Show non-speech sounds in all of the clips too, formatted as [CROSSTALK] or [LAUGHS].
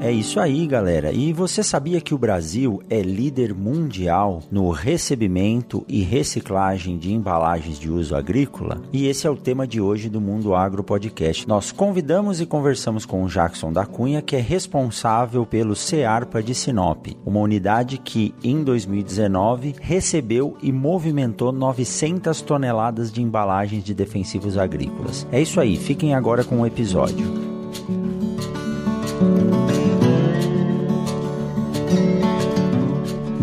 É isso aí, galera. E você sabia que o Brasil é líder mundial no recebimento e reciclagem de embalagens de uso agrícola? E esse é o tema de hoje do Mundo Agro Podcast. Nós convidamos e conversamos com o Jackson da Cunha, que é responsável pelo CEARPA de Sinop, uma unidade que em 2019 recebeu e movimentou 900 toneladas de embalagens de defensivos agrícolas. É isso aí, fiquem agora com o episódio.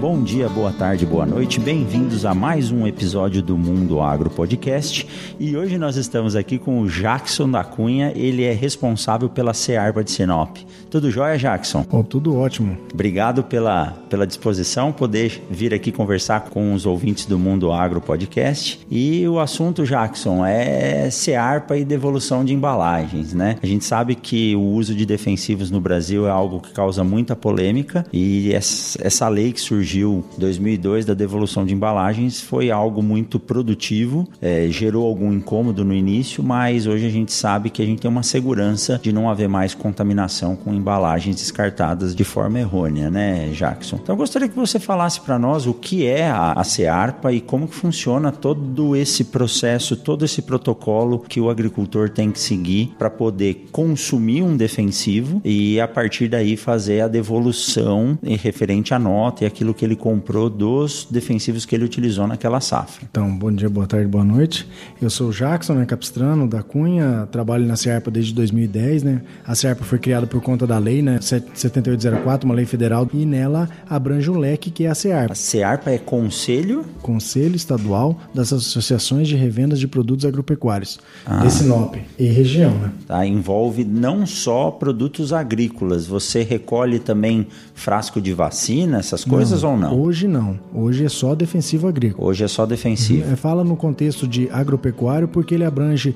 Bom dia, boa tarde, boa noite. Bem-vindos a mais um episódio do Mundo Agro Podcast. E hoje nós estamos aqui com o Jackson da Cunha. Ele é responsável pela Cearpa de Sinop. Tudo jóia, Jackson? Oh, tudo ótimo. Obrigado pela, pela disposição, poder vir aqui conversar com os ouvintes do Mundo Agro Podcast. E o assunto, Jackson, é Cearpa e devolução de embalagens, né? A gente sabe que o uso de defensivos no Brasil é algo que causa muita polêmica e essa lei que surgiu surgiu em 2002 da devolução de embalagens foi algo muito produtivo, é, gerou algum incômodo no início, mas hoje a gente sabe que a gente tem uma segurança de não haver mais contaminação com embalagens descartadas de forma errônea, né, Jackson? Então eu gostaria que você falasse para nós o que é a, a CEARPA e como que funciona todo esse processo, todo esse protocolo que o agricultor tem que seguir para poder consumir um defensivo e a partir daí fazer a devolução referente à nota e aquilo que ele comprou dos defensivos que ele utilizou naquela safra. Então, bom dia, boa tarde, boa noite. Eu sou o Jackson, né, capistrano da Cunha, trabalho na Serpa desde 2010, né? A Serpa foi criada por conta da lei, né, 7804, uma lei federal, e nela abrange um leque que é a CEARPA. A CEARPA é Conselho? Conselho Estadual das Associações de Revendas de Produtos Agropecuários, ah. de Sinop e região, né? Tá, envolve não só produtos agrícolas, você recolhe também frasco de vacina, essas coisas ou não? Hoje não. Hoje é só defensivo agrícola. Hoje é só defensivo. Uhum. Fala no contexto de agropecuário porque ele abrange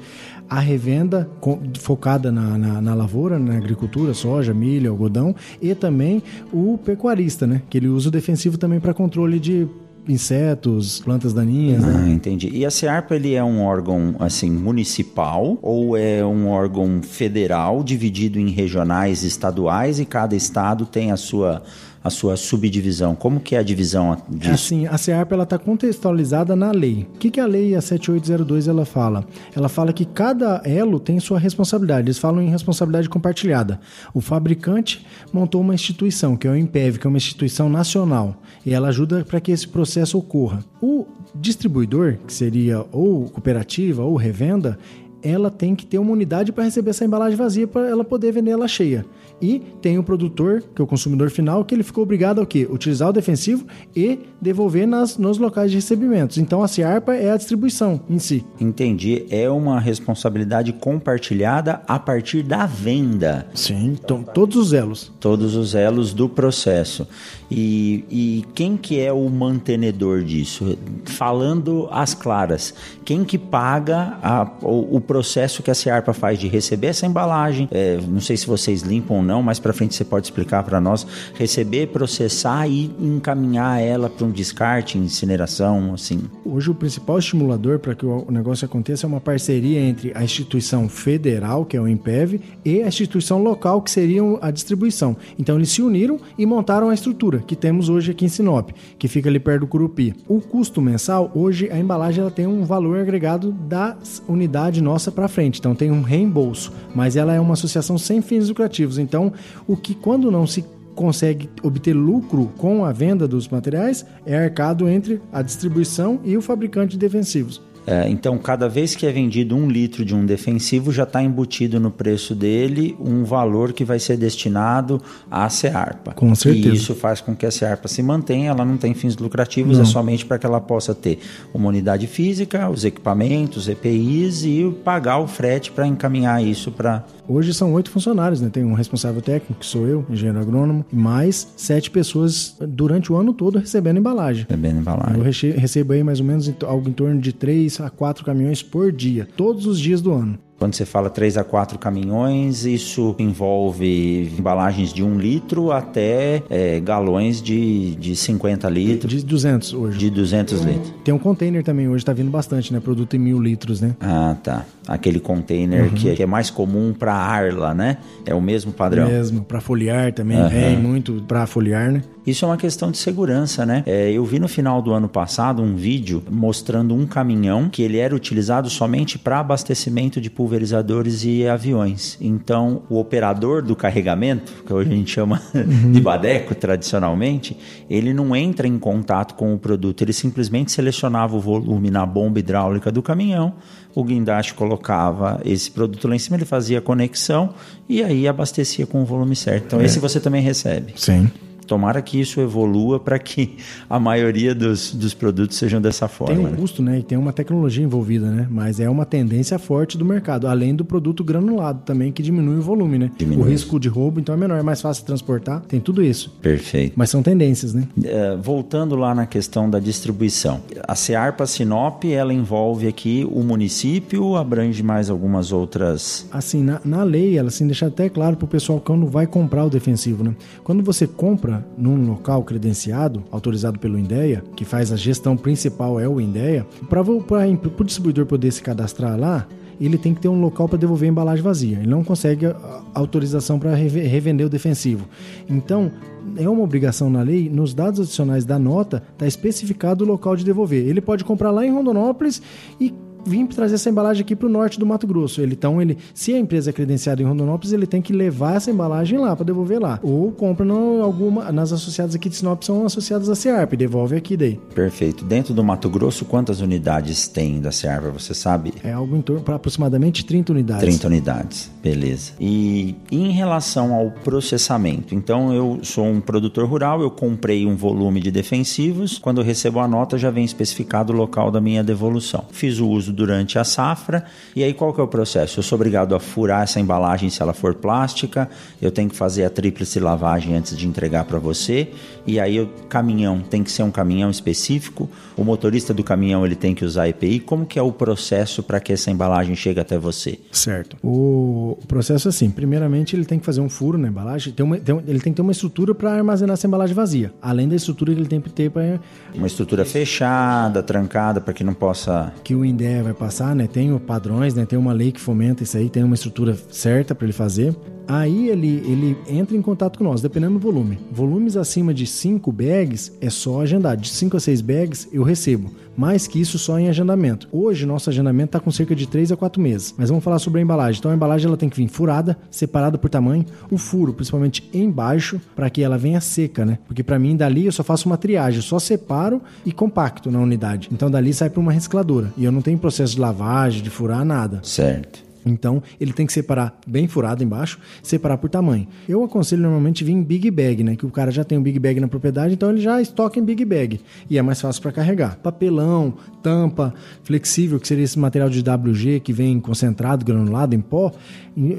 a revenda focada na, na, na, lavoura, na agricultura, soja, milho, algodão, e também o pecuarista, né? Que ele usa o defensivo também para controle de insetos, plantas daninhas. Né? Ah, né? entendi. E a CEARPA ele é um órgão assim municipal ou é um órgão federal dividido em regionais, estaduais e cada estado tem a sua a sua subdivisão? Como que é a divisão disso? Assim, a CEARP ela está contextualizada na lei. O que, que a lei a 7802 ela fala? Ela fala que cada elo tem sua responsabilidade. Eles falam em responsabilidade compartilhada. O fabricante montou uma instituição, que é o IMPEV, que é uma instituição nacional, e ela ajuda para que esse processo ocorra. O distribuidor, que seria ou cooperativa ou revenda, ela tem que ter uma unidade para receber essa embalagem vazia para ela poder vender ela cheia. E tem o produtor, que é o consumidor final, que ele ficou obrigado a quê? Utilizar o defensivo e devolver nas, nos locais de recebimentos. Então a CIARPA é a distribuição em si. Entendi. É uma responsabilidade compartilhada a partir da venda. Sim, então todos os elos. Todos os elos do processo. E, e quem que é o mantenedor disso? Falando às claras, quem que paga a, o, o, processo que a CIARPA faz de receber essa embalagem? É, não sei se vocês limpam não, mas para frente você pode explicar para nós. Receber, processar e encaminhar ela para um descarte, incineração, assim. Hoje o principal estimulador para que o negócio aconteça é uma parceria entre a instituição federal, que é o IMPEV, e a instituição local, que seria a distribuição. Então eles se uniram e montaram a estrutura que temos hoje aqui em Sinop, que fica ali perto do Curupi. O custo mensal, hoje a embalagem ela tem um valor agregado da unidade nossa para frente, então tem um reembolso, mas ela é uma associação sem fins lucrativos. Então, o que quando não se consegue obter lucro com a venda dos materiais é arcado entre a distribuição e o fabricante de defensivos. É, então, cada vez que é vendido um litro de um defensivo, já está embutido no preço dele um valor que vai ser destinado à CEARPA. Com certeza. E isso faz com que a CEARPA se mantenha, ela não tem fins lucrativos, não. é somente para que ela possa ter uma unidade física, os equipamentos, EPIs e pagar o frete para encaminhar isso para Hoje são oito funcionários, né? Tem um responsável técnico, que sou eu, engenheiro agrônomo, e mais sete pessoas durante o ano todo recebendo embalagem. Recebendo embalagem. Eu recebo aí mais ou menos algo em torno de três a quatro caminhões por dia, todos os dias do ano. Quando você fala 3 a 4 caminhões, isso envolve embalagens de 1 litro até é, galões de, de 50 litros. De 200 hoje. De 200 litros. Tem um container também, hoje está vindo bastante, né? Produto em mil litros, né? Ah, tá. Aquele container uhum. que, é, é mais comum para Arla, né? É o mesmo padrão. Mesmo, para foliar também, uhum. é muito para foliar, né? Isso é uma questão de segurança, né? É, eu vi no final do ano passado um vídeo mostrando um caminhão que ele era utilizado somente para abastecimento de pulverizadores e aviões. Então, o operador do carregamento, que hoje a gente chama uhum. de badeco tradicionalmente, ele não entra em contato com o produto, ele simplesmente selecionava o volume na bomba hidráulica do caminhão, o guindaste colocava esse produto lá em cima, ele fazia a conexão e aí abastecia com o volume certo. Então, é. esse você também recebe. Sim. Tomara que isso evolua para que a maioria dos, dos produtos sejam dessa forma. Tem um né? custo, né? E tem uma tecnologia envolvida, né? Mas é uma tendência forte do mercado, além do produto granulado também, que diminui o volume, né? Diminui. O risco de roubo, então, é menor, é mais fácil transportar, tem tudo isso. Perfeito. Mas são tendências, né? É, voltando lá na questão da distribuição. A Cearpa Sinop, ela envolve aqui o município, abrange mais algumas outras... Assim, na, na lei, ela assim, deixa até claro para o pessoal quando vai comprar o defensivo, né? Quando você compra num local credenciado, autorizado pelo INDEA, que faz a gestão principal é o INDEA, para o distribuidor poder se cadastrar lá, ele tem que ter um local para devolver a embalagem vazia. Ele não consegue autorização para revender o defensivo. Então, é uma obrigação na lei, nos dados adicionais da nota, está especificado o local de devolver. Ele pode comprar lá em Rondonópolis e vim trazer essa embalagem aqui para o norte do Mato Grosso. Ele, então, ele, se a empresa é credenciada em Rondonópolis, ele tem que levar essa embalagem lá para devolver lá. Ou compra no, alguma, nas associadas aqui de Sinop, são associadas à CEARP, devolve aqui daí. Perfeito. Dentro do Mato Grosso, quantas unidades tem da CEARP, você sabe? É algo em torno, para aproximadamente 30 unidades. 30 unidades, beleza. E em relação ao processamento, então eu sou um produtor rural, eu comprei um volume de defensivos, quando eu recebo a nota já vem especificado o local da minha devolução. Fiz o uso uso durante a safra. E aí qual que é o processo? Eu sou obrigado a furar essa embalagem se ela for plástica, eu tenho que fazer a tríplice lavagem antes de entregar para você. E aí o caminhão tem que ser um caminhão específico, o motorista do caminhão ele tem que usar EPI. Como que é o processo para que essa embalagem chegue até você? Certo. O processo é assim, primeiramente ele tem que fazer um furo na embalagem, tem uma, tem, ele tem que ter uma estrutura para armazenar essa embalagem vazia, além da estrutura que ele tem que ter para... Uma estrutura fechada, trancada, para que não possa... Que o Vai passar, né? Tem padrões, né? Tem uma lei que fomenta isso aí, tem uma estrutura certa para ele fazer. Aí ele, ele entra em contato com nós, dependendo do volume. Volumes acima de 5 bags é só agendar. De 5 a 6 bags eu recebo. Mais que isso só em agendamento. Hoje nosso agendamento está com cerca de 3 a 4 meses. Mas vamos falar sobre a embalagem. Então a embalagem ela tem que vir furada, separada por tamanho. O furo, principalmente embaixo, para que ela venha seca, né? Porque para mim dali eu só faço uma triagem, eu só separo e compacto na unidade. Então dali sai para uma recicladora. E eu não tenho processo de lavagem, de furar nada. Certo. Então, ele tem que separar bem furado embaixo, separar por tamanho. Eu aconselho normalmente vir em big bag, né? Que o cara já tem um big bag na propriedade, então ele já estoca em big bag. E é mais fácil para carregar. Papelão, tampa, flexível, que seria esse material de WG que vem concentrado, granulado em pó,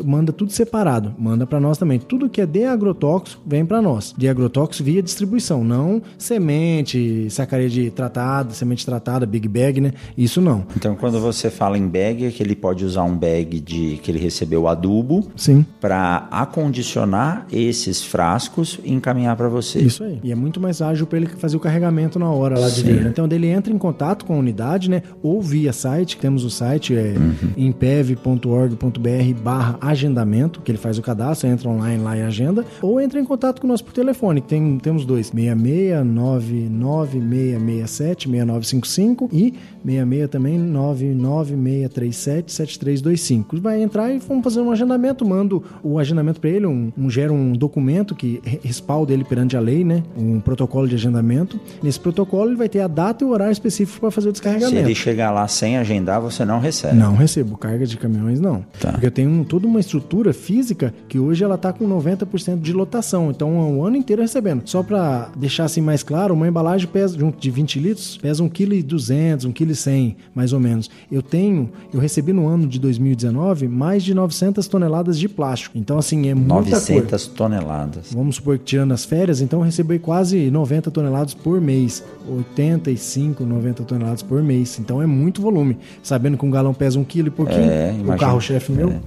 manda tudo separado. Manda para nós também. Tudo que é de agrotóxico vem para nós. De agrotóxico via distribuição, não semente, sacarede tratada, semente tratada, big bag, né? Isso não. Então, quando você fala em bag, é que ele pode usar um bag de que ele recebeu adubo Sim. para acondicionar esses frascos e encaminhar para você. Isso aí. E é muito mais ágil para ele fazer o carregamento na hora lá de vir. Então, ele entra em contato com a unidade, né? Ou via site, temos o site é uhum. impev.org.br barra agendamento, que ele faz o cadastro, entra online lá e agenda, ou entra em contato conosco por telefone, que tem, temos dois, 66 99 667 6955 e 66 também 99637 7325. Vai entrar e vamos fazer um agendamento, mando o agendamento para ele, um, um, gera um documento que respalda ele perante a lei, né? Um protocolo de agendamento. Nesse protocolo ele vai ter a data e o horário específico para fazer o descarregamento. Se ele chegar lá sem agendar, você não recebe. Não recebo carga de caminhões não. Tá. Porque eu tenho toda uma estrutura física que hoje ela está com 90% de lotação, então é um ano inteiro recebendo. Só para deixar assim mais claro, uma embalagem pesa de 20 litros, pesa 1,2 kg, 1,2 kg mais ou menos. Eu tenho, eu recebi no ano de 2019 2019 mais de 900 toneladas de plástico. Então, assim, é muita 900 coisa. toneladas. Vamos supor que tirando as férias, então aí quase 90 toneladas por mês. 85, 90 toneladas por mês. Então é muito volume. Sabendo que um galão pesa um quilo e pouquinho, É, o carro-chefe meu.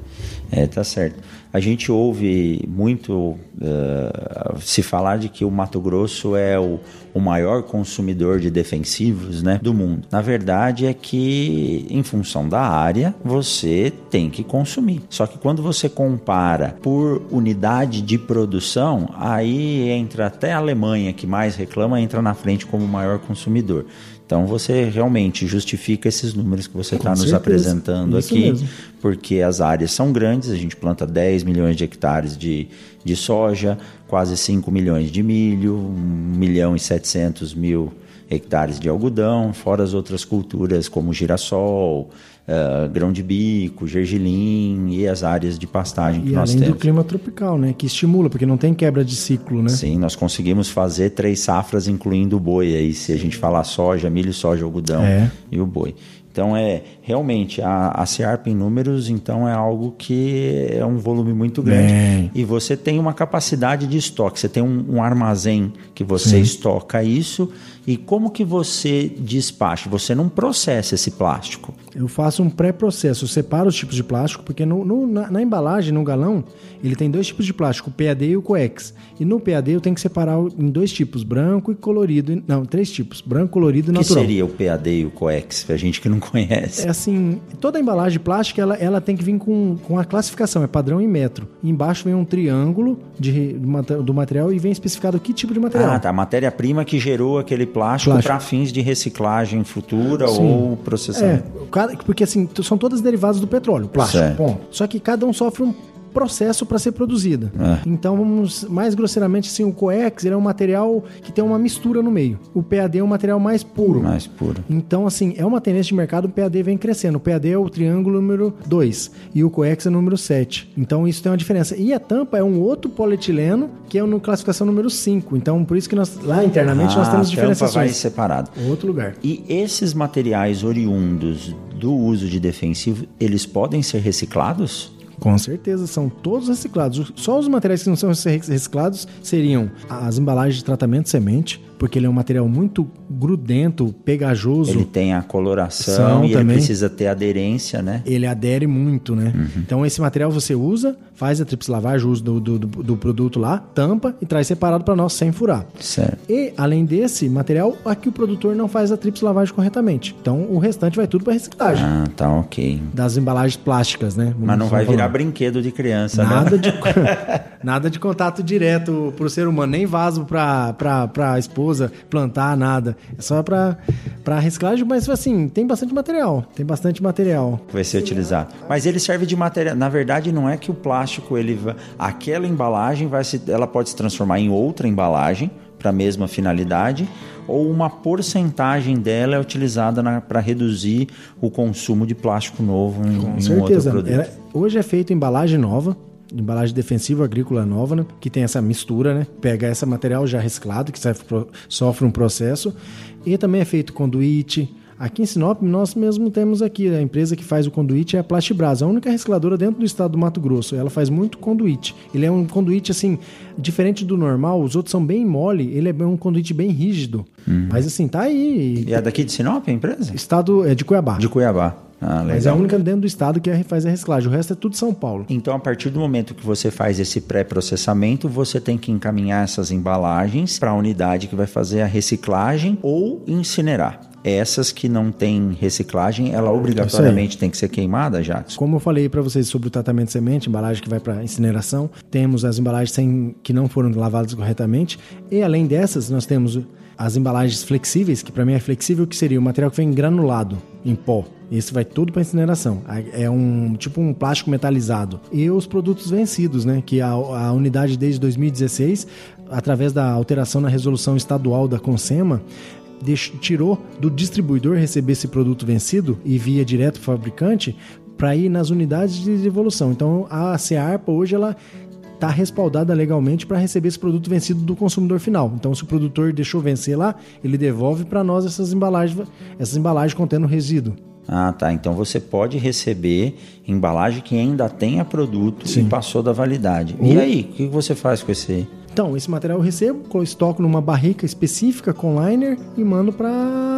É, tá certo. A gente ouve muito eh, se falar de que o Mato Grosso é o, o maior consumidor de defensivos né, do mundo. Na verdade, é que, em função da área, você tem que consumir. Só que quando você compara por unidade de produção, aí entra até a Alemanha, que mais reclama, entra na frente como o maior consumidor. Então você realmente justifica esses números que você está nos certeza. apresentando Isso aqui mesmo. porque as áreas são grandes, a gente planta 10 milhões de hectares de, de soja, quase 5 milhões de milho, 1 milhão e 700 mil hectares de algodão, fora as outras culturas como girassol, eh, grão de bico, gergelim e as áreas de pastagem que E nós além do clima tropical, né? Que estimula, porque não tem quebra de ciclo, né? Sim, nós conseguimos fazer três safras, incluindo o boi. Aí, se a gente falar soja, milho, soja, algodão É. e o boi. Então, é realmente a, a Searp em números, então é algo que é um volume muito grande. Bem. E você tem uma capacidade de estoque, você tem um, um armazém que você estoca isso. E como que você despacha? Você não processa esse plástico. Eu faço um pré-processo, separo os tipos de plástico, porque no, no- na, na embalagem, no galão, ele tem dois tipos de plástico, o PAD e o coex. E no PAD eu tenho que separar em dois tipos, branco e colorido. Não, três tipos, branco, colorido e O que natural. seria o PAD e o COEX, pra gente que não conhece? É assim, toda embalagem plástica ela, ela tem que vir com, com a classificação, é padrão em metro. E embaixo vem um triângulo de, do mate- do material e vem especificado que tipo de material. Ah, tá. A matéria-prima que gerou aquele plástico, para fins de reciclagem futura Sim. ou É, processamento. cada- porque assim, são todas derivadas do petróleo, plástico, Certo. ponto. Só que cada um sofre um processo para ser produzida. É. Então, vamos mais grosseiramente assim, o coex é um material que tem uma mistura no meio. O PAD é um material mais puro. Mais puro. Então, assim, é uma tendência de mercado, o PAD vem crescendo. O PAD é o triângulo número 2 e o coex é o número 7. Então, isso tem uma diferença. E a tampa é um outro polietileno, que é no classificação número 5. Então, por isso que nós, lá internamente, nós Ah, temos tampa vai diferenciações. separado. Outro lugar. E esses materiais oriundos do uso de defensivo, eles podem ser reciclados? Com certeza, são todos reciclados. Só os materiais que não são reciclados seriam as embalagens de tratamento de semente, porque ele é um material muito grudento, pegajoso. Ele tem a coloração São e ele também. precisa ter aderência, né? ele adere muito, né? Uhum. Então esse material você usa, faz a tríplice lavagem, o uso do, do, do- produto lá, tampa e traz separado para nós sem furar. Certo. E além desse material, aqui o produtor não faz a tríplice lavagem corretamente. Então o restante vai tudo para reciclagem. Ah, tá ok. Das embalagens plásticas, né? Mas não vai Vamos virar falar. brinquedo de criança, Nada né? de, [LAUGHS] [LAUGHS] nada de contato direto pro ser humano, nem vaso pra, pra, pra esposa plantar, nada. É só pra, pra reciclagem, mas assim, tem bastante material. Tem bastante material. vai ser utilizado. Mas ele serve de matéria. Na verdade, não é que o plástico ele aquela embalagem vai se, ela pode se transformar em outra embalagem para a mesma finalidade ou uma porcentagem dela é utilizada para reduzir o consumo de plástico novo em, Com em um outro produto. Era- hoje é feito embalagem nova, embalagem defensiva agrícola nova, né? Que tem essa mistura, né? Pega esse material já reciclado, que sofre um processo. E também é feito conduíte. Aqui em Sinop, nós mesmo temos aqui, a empresa que faz o conduíte é a Plastibras, a única recicladora dentro do estado do Mato Grosso. Ela faz muito conduíte. Ele é um conduíte, assim, diferente do normal, os outros são bem mole, ele é um conduíte bem rígido. Mas assim, tá aí. E é daqui de Sinop, a empresa? Estado é de Cuiabá. De Cuiabá. Ah, Mas é a única dentro do estado que é- faz a reciclagem. O resto é tudo São Paulo. Então, a partir do momento que você faz esse pré-processamento, você tem que encaminhar essas embalagens para a unidade que vai fazer a reciclagem ou incinerar. Essas que não têm reciclagem, ela obrigatoriamente tem que ser queimada, Jackson? Como eu falei para vocês sobre o tratamento de semente, embalagem que vai para incineração, temos as embalagens sem, que não foram lavadas corretamente e além dessas nós temos as embalagens flexíveis, que para mim é flexível, que seria o material que vem granulado em pó. Esse vai tudo para incineração. É um tipo um plástico metalizado. E os produtos vencidos, né? Que a, a unidade desde 2016, através da alteração na resolução estadual da Consema, tirou do distribuidor receber esse produto vencido e via direto para o fabricante para ir nas unidades de devolução. Então a Cearpa hoje ela está respaldada legalmente para receber esse produto vencido do consumidor final. Então se o produtor deixou vencer lá, ele devolve para nós essas embalagens, essas embalagens contendo resíduo. Ah, tá. Então você pode receber embalagem que ainda tenha produto Sim. e passou da validade. E aí, o que você faz com esse então, esse material eu recebo, estoco numa barrica específica com liner e mando para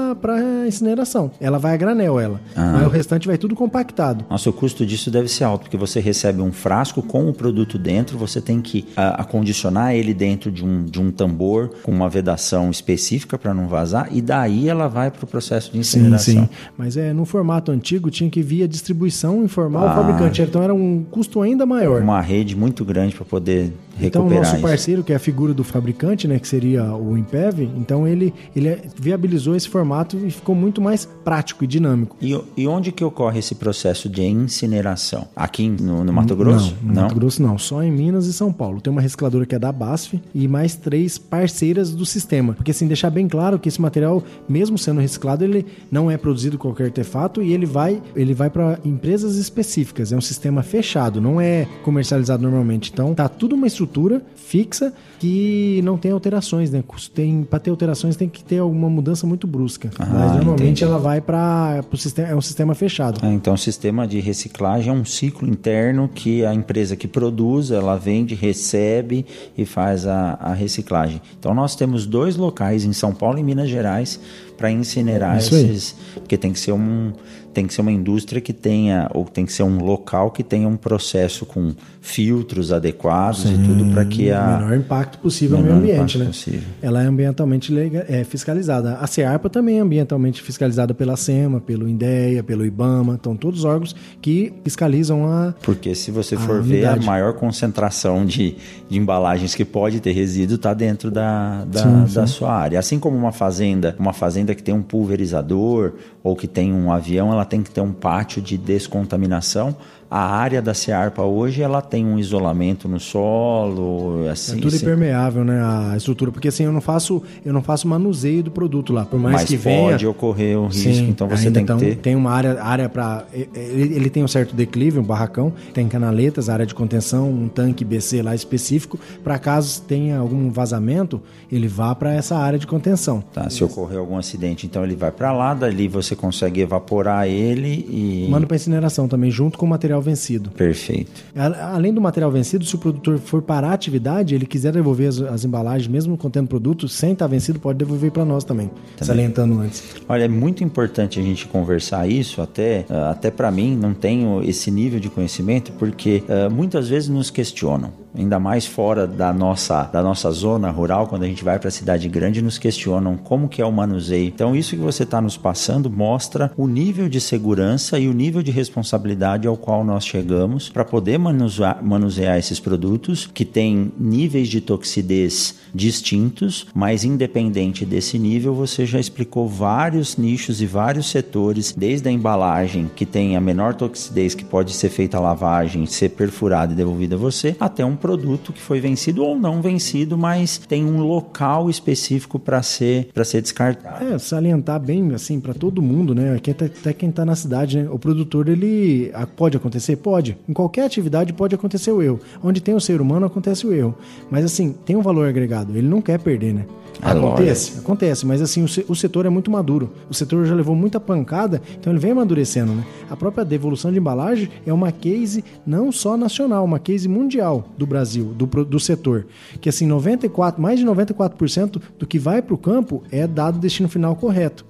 incineração. Ela vai a granel, ela. Ah. Mas o restante vai tudo compactado. Nossa, o custo disso deve ser alto, porque você recebe um frasco com o produto dentro, você tem que a, acondicionar ele dentro de um, de um tambor com uma vedação específica para não vazar, e daí ela vai para o processo de incineração. Sim, sim. Mas é, no formato antigo tinha que via distribuição informar ah. o fabricante, então era um custo ainda maior. Uma rede muito grande para poder então, o nosso parceiro, que é a figura do fabricante, né, que seria o Impev, então ele, ele viabilizou esse formato e ficou muito mais prático e dinâmico. E, e onde que ocorre esse processo de incineração? Aqui no, no Mato Grosso? Não, no não? Mato Grosso não, só em Minas e São Paulo. Tem uma recicladora que é da BASF e mais três parceiras do sistema. Porque assim, deixar bem claro que esse material, mesmo sendo reciclado, ele não é produzido qualquer artefato e ele vai, ele vai para empresas específicas. É um sistema fechado, não é comercializado normalmente. Então, tá tudo uma estrutura estrutura fixa que não tem alterações, né? Tem, para ter alterações tem que ter alguma mudança muito brusca. Ah, Mas normalmente entendi. ela vai para o sistema, é um sistema fechado. Ah, então o sistema de reciclagem é um ciclo interno que a empresa que produz, ela vende, recebe e faz a, a reciclagem. Então nós temos dois locais em São Paulo e Minas Gerais para incinerar Isso esses, aí. porque tem que ser um tem que ser uma indústria que tenha ou tem que ser um local que tenha um processo com filtros adequados Sim, e tudo para que a menor impacto possível ao meio ambiente, né? Possível. Ela é ambientalmente é, fiscalizada. A CEARPA também é ambientalmente fiscalizada pela SEMA, pelo INDEA, pelo IBAMA, então todos os órgãos que fiscalizam a Porque se você for a ver a maior concentração de, de embalagens que pode ter resíduo está dentro da, da, sim, da sim. sua área. Assim como uma fazenda, uma fazenda fazenda que tem um pulverizador ou que tem um avião, ela tem que ter um pátio de descontaminação a área da Cearpa hoje ela tem um isolamento no solo, assim. É tudo assim. impermeável, né, a estrutura, porque assim eu não faço eu não faço manuseio do produto lá, por mais Mas que venha. pode ocorrer o risco, sim, então você tem então, que ter. Tem uma área área para ele, ele, tem um certo declive, um barracão, tem canaletas, área de contenção, um tanque BC lá específico para caso tenha algum vazamento, ele vá para essa área de contenção. Tá, se ocorrer algum acidente, então ele vai para lá, dali você consegue evaporar ele e manda para incineração também junto com o material material vencido. Perfeito. Além do material vencido, se o produtor for parar a atividade, ele quiser devolver as, as embalagens, mesmo contendo produto, sem estar vencido, pode devolver para nós também, também, salientando antes. Olha, é muito importante a gente conversar isso, até, ah, até para mim, não tenho esse nível de conhecimento, porque uh, muitas vezes nos questionam ainda mais fora da nossa, da nossa zona rural, quando a gente vai para a cidade grande, nos questionam como que é o manuseio. Então, isso que você está nos passando mostra o nível de segurança e o nível de responsabilidade ao qual nós chegamos para poder manusear, manusear esses produtos que têm níveis de toxidez distintos, mas independente desse nível, você já explicou vários nichos e vários setores, desde a embalagem, que tem a menor toxidez que pode ser feita a lavagem, ser perfurada e devolvida a você, até um produto que foi vencido ou não vencido, mas tem um local específico para ser para ser descartado. É, salientar bem assim para todo mundo, né? Tá, até quem está na cidade, né? O produtor ele pode acontecer, pode. Em qualquer atividade pode acontecer o erro. Onde tem o ser humano acontece o erro. Mas assim, tem um valor agregado. Ele não quer perder, né? Acontece, acontece, mas assim, o, setor é muito maduro. O setor já levou muita pancada, então ele vem amadurecendo, né? A própria devolução de embalagem é uma case não só nacional, uma case mundial do Brasil, do, do setor. Que assim, 94, mais de 94% do que vai para o campo é dado destino final correto.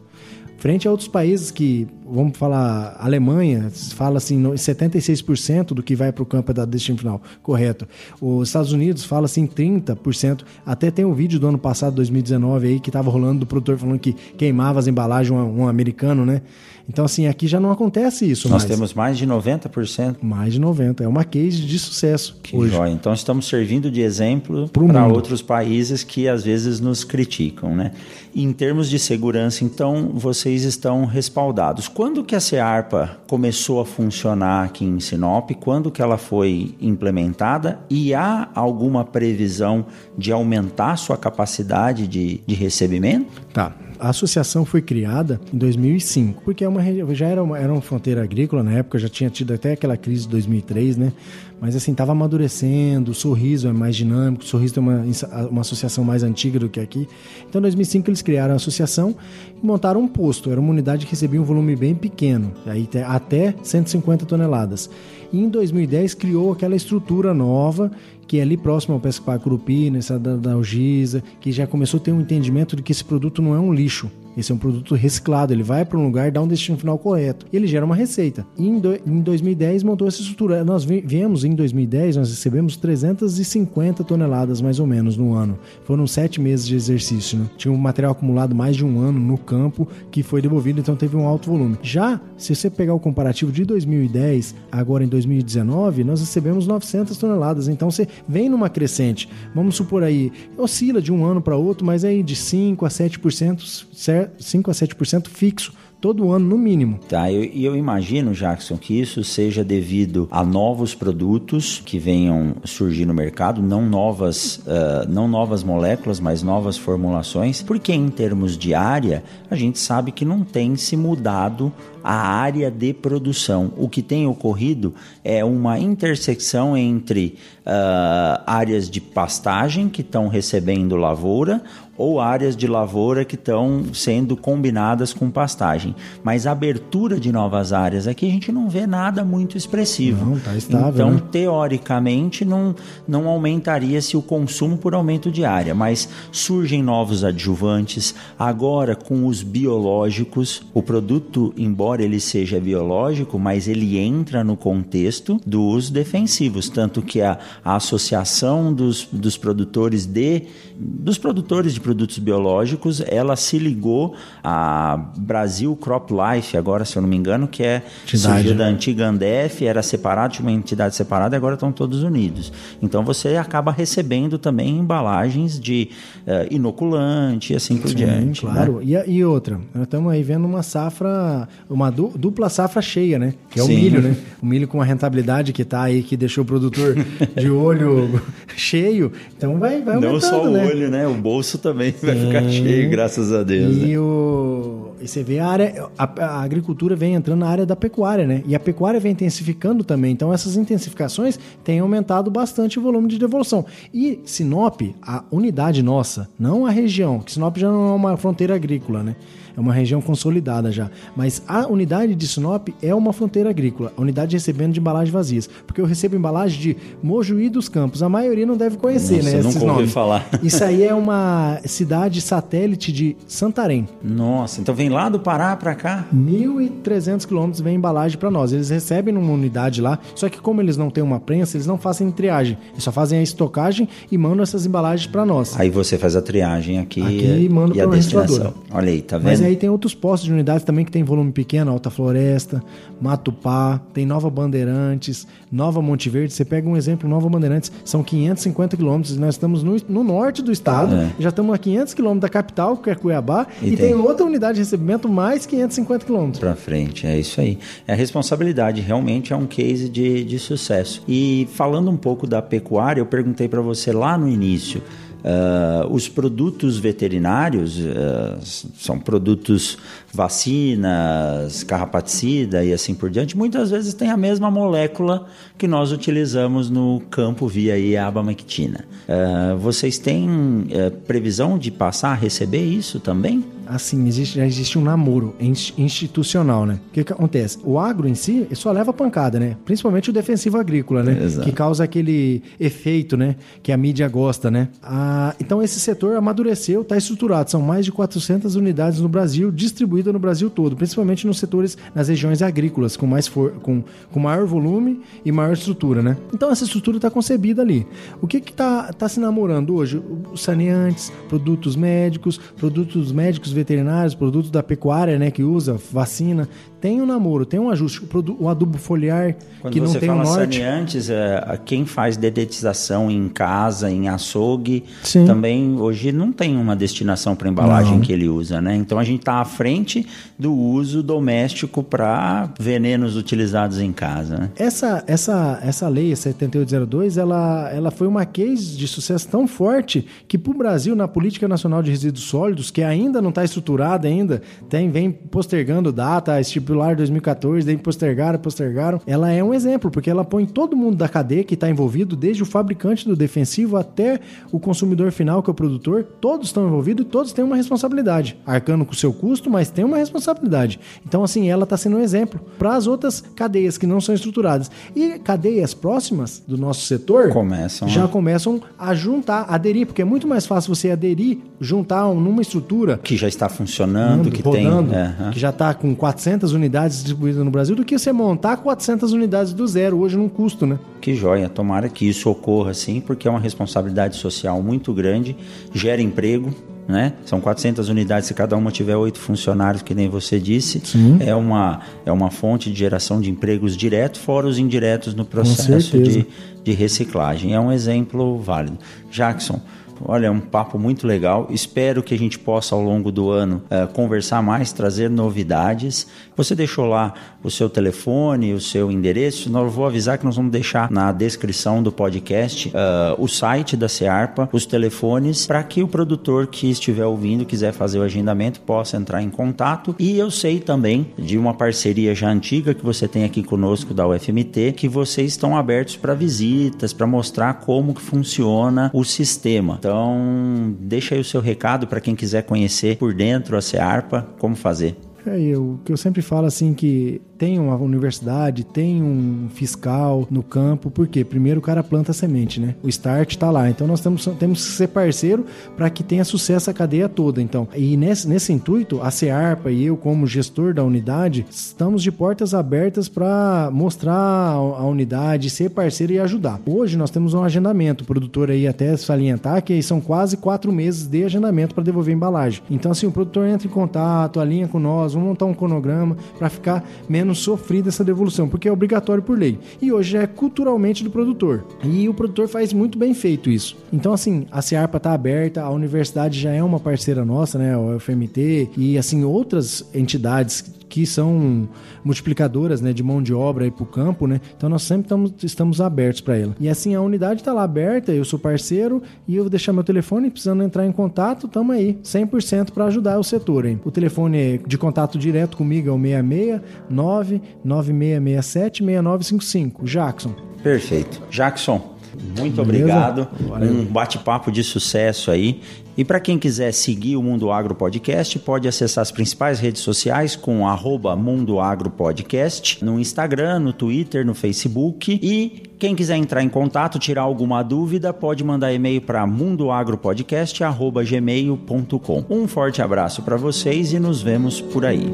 Frente a outros países que, vamos falar, Alemanha, fala assim, 76% do que vai para o campo é da destino final, correto. Os Estados Unidos fala assim, 30%. Até tem um vídeo do ano passado, 2019, aí, que estava rolando do produtor falando que queimava as embalagens, um, um americano, né? Então, assim, aqui já não acontece isso Nós mais. temos mais de 90%. Mais de 90%. É uma case de sucesso. Que hoje. Joia. Então, estamos servindo de exemplo para outros países que às vezes nos criticam, né? Em termos de segurança, então, vocês estão respaldados. Quando que a CEARPA começou a funcionar aqui em Sinop? Quando que ela foi implementada? E há alguma previsão de aumentar sua capacidade de, de recebimento? Tá. A associação foi criada em 2005, porque é uma, já era uma, era uma fronteira agrícola na época, já tinha tido até aquela crise de 2003, né? Mas assim, estava amadurecendo, o Sorriso é mais dinâmico, o Sorriso tem uma, uma associação mais antiga do que aqui. Então, em 2005, eles criaram a associação e montaram um posto. Era uma unidade que recebia um volume bem pequeno, aí até 150 toneladas. E em 2010 criou aquela estrutura nova que é ali próximo ao Pesca Curupi, nessa da, da Algisa, que já começou a ter um entendimento de que esse produto não é um lixo, esse é um produto reciclado, ele vai para um lugar, dá um destino final correto. E ele gera uma receita. E em, do, em 2010 montou essa estrutura. Nós viemos em 2010, nós recebemos 350 toneladas mais ou menos no ano. Foram sete meses de exercício. Né? Tinha um material acumulado mais de um ano no campo que foi devolvido, então teve um alto volume. Já, se você pegar o comparativo de 2010, agora em 2019, nós recebemos 900 toneladas. Então você vem numa crescente. Vamos supor aí, oscila de um ano para outro, mas aí de 5 a 7%, certo? 5 a 7% fixo todo ano, no mínimo. Tá, e eu, eu, imagino, Jackson, que isso seja devido a novos produtos que venham surgir no mercado, não novas, uh, não novas moléculas, mas novas formulações, porque em termos de área, a gente sabe que não tem se mudado a área de produção. O que tem ocorrido é uma intersecção entre uh, áreas de pastagem que estão recebendo lavoura ou áreas de lavoura que estão sendo combinadas com pastagem. Mas a abertura de novas áreas aqui a gente não vê nada muito expressivo. Não, tá estável, então, né? teoricamente, não, não aumentaria-se o consumo por aumento de área, mas surgem novos adjuvantes. Agora, com os biológicos, o produto, embora embora ele seja biológico, mas ele entra no contexto dos defensivos, tanto que a, a associação dos, dos produtores de dos produtores de produtos biológicos, ela se ligou a Brasil Crop Life, agora se eu não me engano, que é entidade, surgiu né? da antiga Andef, era separado, tinha uma entidade separada, e agora estão todos unidos. Então você acaba recebendo também embalagens de uh, inoculante e assim por Sim, diante. Né? Claro. Né? E, e outra, nós estamos aí vendo uma safra, uma uma du dupla safra cheia, né? Que é Sim. o milho, né? O milho com a rentabilidade que está aí, que deixou o produtor [LAUGHS] de olho cheio. Então vai, vai aumentando, Não só o né? olho, né? O bolso também vai ficar cheio, graças a Deus. E, né? o... e você vê a área, a, a, agricultura vem entrando na área da pecuária, né? E a pecuária vem intensificando também. Então essas intensificações têm aumentado bastante o volume de devolução. E Sinop, a unidade nossa, não a região, que Sinop já não é uma fronteira agrícola, né? é uma região consolidada já. Mas a unidade de Sinop é uma fronteira agrícola, a unidade recebendo de embalagens vazias. Porque eu recebo embalagem de Mojuí dos Campos. A maioria não deve conhecer, Nossa, né? Nunca ouvi falar. Isso aí é uma cidade satélite de Santarém. Nossa, então vem lá do Pará para cá? 1.300 quilômetros vem embalagem para nós. Eles recebem numa unidade lá, só que como eles não têm uma prensa, eles não fazem triagem. Eles só fazem a estocagem e mandam essas embalagens para nós. Aí você faz a triagem aqui, aqui e manda para a destinação. Olha aí, tá vendo? Mas aí tem outros postos de unidades também que tem volume pequeno, Alta Floresta, Matupá, tem Nova Bandeirantes, Nova Monte Verde. Você pega um exemplo, Nova Bandeirantes, são 550 quilômetros. Nós estamos no, no, norte do estado, é. já estamos a 500 quilômetros da capital, que é Cuiabá, e, e tem... tem... outra unidade de recebimento mais 550 quilômetros. Para frente, é isso aí. É a responsabilidade realmente é um case de, de sucesso. E falando um pouco da pecuária, eu perguntei para você lá no início. Uh, os produtos veterinários uh, são produtos vacinas, carrapaticida e assim por diante, muitas vezes tem a mesma molécula que nós utilizamos no campo via aí a abamectina. Uh, vocês têm previsão de passar a receber isso também? Assim, existe, já existe um namoro institucional, né? O que, que acontece? O agro em si só leva pancada, né? Principalmente o defensivo agrícola, né? Exato. Que causa aquele efeito, né? Que a mídia gosta, né? Ah, então esse setor amadureceu, está estruturado. São mais de 400 unidades no Brasil, distribuídas no Brasil todo, principalmente nos setores, nas regiões agrícolas, com, mais for, com, com maior volume e maior estrutura, né? Então essa estrutura está concebida ali. O que está tá se namorando hoje? Os saneantes, produtos médicos, produtos médicos veterinários, produtos da pecuária, né, que usa vacina, tem um namoro, tem um ajuste. O, produto, o adubo foliar Quando que não tem fala o norte. Saneantes, é, quem faz dedetização em casa, em açougue, Sim. também hoje não tem uma destinação para embalagem não. que ele usa, né? Então a gente está à frente do uso doméstico para venenos utilizados em casa. Né? Essa, essa, essa lei 7802, ela, ela foi uma case de sucesso tão forte que para o Brasil, na Política Nacional de Resíduos Sólidos, que ainda não está estruturada ainda, tem, vem postergando data, estipular 2014, vem postergaram, postergaram. Ela é um exemplo, porque ela põe todo mundo da cadeia que está envolvido, desde o fabricante do defensivo até o consumidor final, que é o produtor, todos estão envolvidos e todos têm uma responsabilidade. Arcando com o seu custo, mas tem uma responsabilidade. Então, assim, ela está sendo um exemplo para as outras cadeias que não são estruturadas. E cadeias próximas do nosso setor começam já começam a juntar, aderir, porque é muito mais fácil você aderir, juntar numa estrutura que já está funcionando, que rodando, tem, é, que já está com 400 unidades distribuídas no Brasil, do que você montar 400 unidades do zero hoje num custo, né? Que joia, tomara que isso ocorra sim, porque é uma responsabilidade social muito grande, gera emprego, né? São 400 unidades, se cada uma tiver oito funcionários, que nem você disse, Sim. é uma, é uma fonte de geração de empregos direto, fora os indiretos no processo de, de reciclagem. É um exemplo válido. Jackson, Olha, é um papo muito legal. Espero que a gente possa, ao longo do ano, uh, conversar mais, trazer novidades. Você deixou lá o seu telefone, o seu endereço. Nós vou avisar que nós vamos deixar na descrição do podcast uh, o site da Cearpa, os telefones, para que o produtor que estiver ouvindo, quiser fazer o agendamento, possa entrar em contato. E eu sei também de uma parceria já antiga que você tem aqui conosco da UFMT, que vocês estão abertos para visitas, para mostrar como que funciona o sistema. Então, deixa aí o seu recado para quem quiser conhecer por dentro a Cearpa, como fazer. É, eu, que eu sempre falo assim que tem uma universidade, tem um fiscal no campo, porque primeiro o cara planta a semente, né? O start está lá. Então nós temos, temos que ser parceiro para que tenha sucesso a cadeia toda. Então, e nesse, nesse intuito, a CEARPA e eu, como gestor da unidade, estamos de portas abertas para mostrar a unidade, ser parceiro e ajudar. Hoje nós temos um agendamento, o produtor aí até salientar que são quase quatro meses de agendamento para devolver a embalagem. Então, assim, o produtor entra em contato, alinha com nós, vamos montar um cronograma para ficar menos sofrida essa devolução, porque é obrigatório por lei. E hoje já é culturalmente do produtor. E o produtor faz muito bem feito isso. Então, assim, a Ciarpa está aberta, a universidade já é uma parceira nossa, né? O FMT e, assim, outras entidades que são multiplicadoras né, de mão de obra para o campo, né? Então nós sempre estamos, estamos abertos para ela. E assim, a unidade está lá aberta, eu sou parceiro e eu vou deixar meu telefone, precisando entrar em contato, estamos aí, 100% para ajudar o setor. Hein? O telefone de contato direto comigo é o 669 9667 6955. Jackson. Perfeito. Jackson, muito Beleza? obrigado. Valeu. Um bate-papo de sucesso aí. E para quem quiser seguir o Mundo Agro Podcast, pode acessar as principais redes sociais com arroba Mundo Agro Podcast, no Instagram, no Twitter, no Facebook. E quem quiser entrar em contato, tirar alguma dúvida, pode mandar e-mail para mundoagropodcast.gmail.com. Um forte abraço para vocês e nos vemos por aí.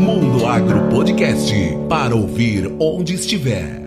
Mundo Agro Podcast, para ouvir onde estiver.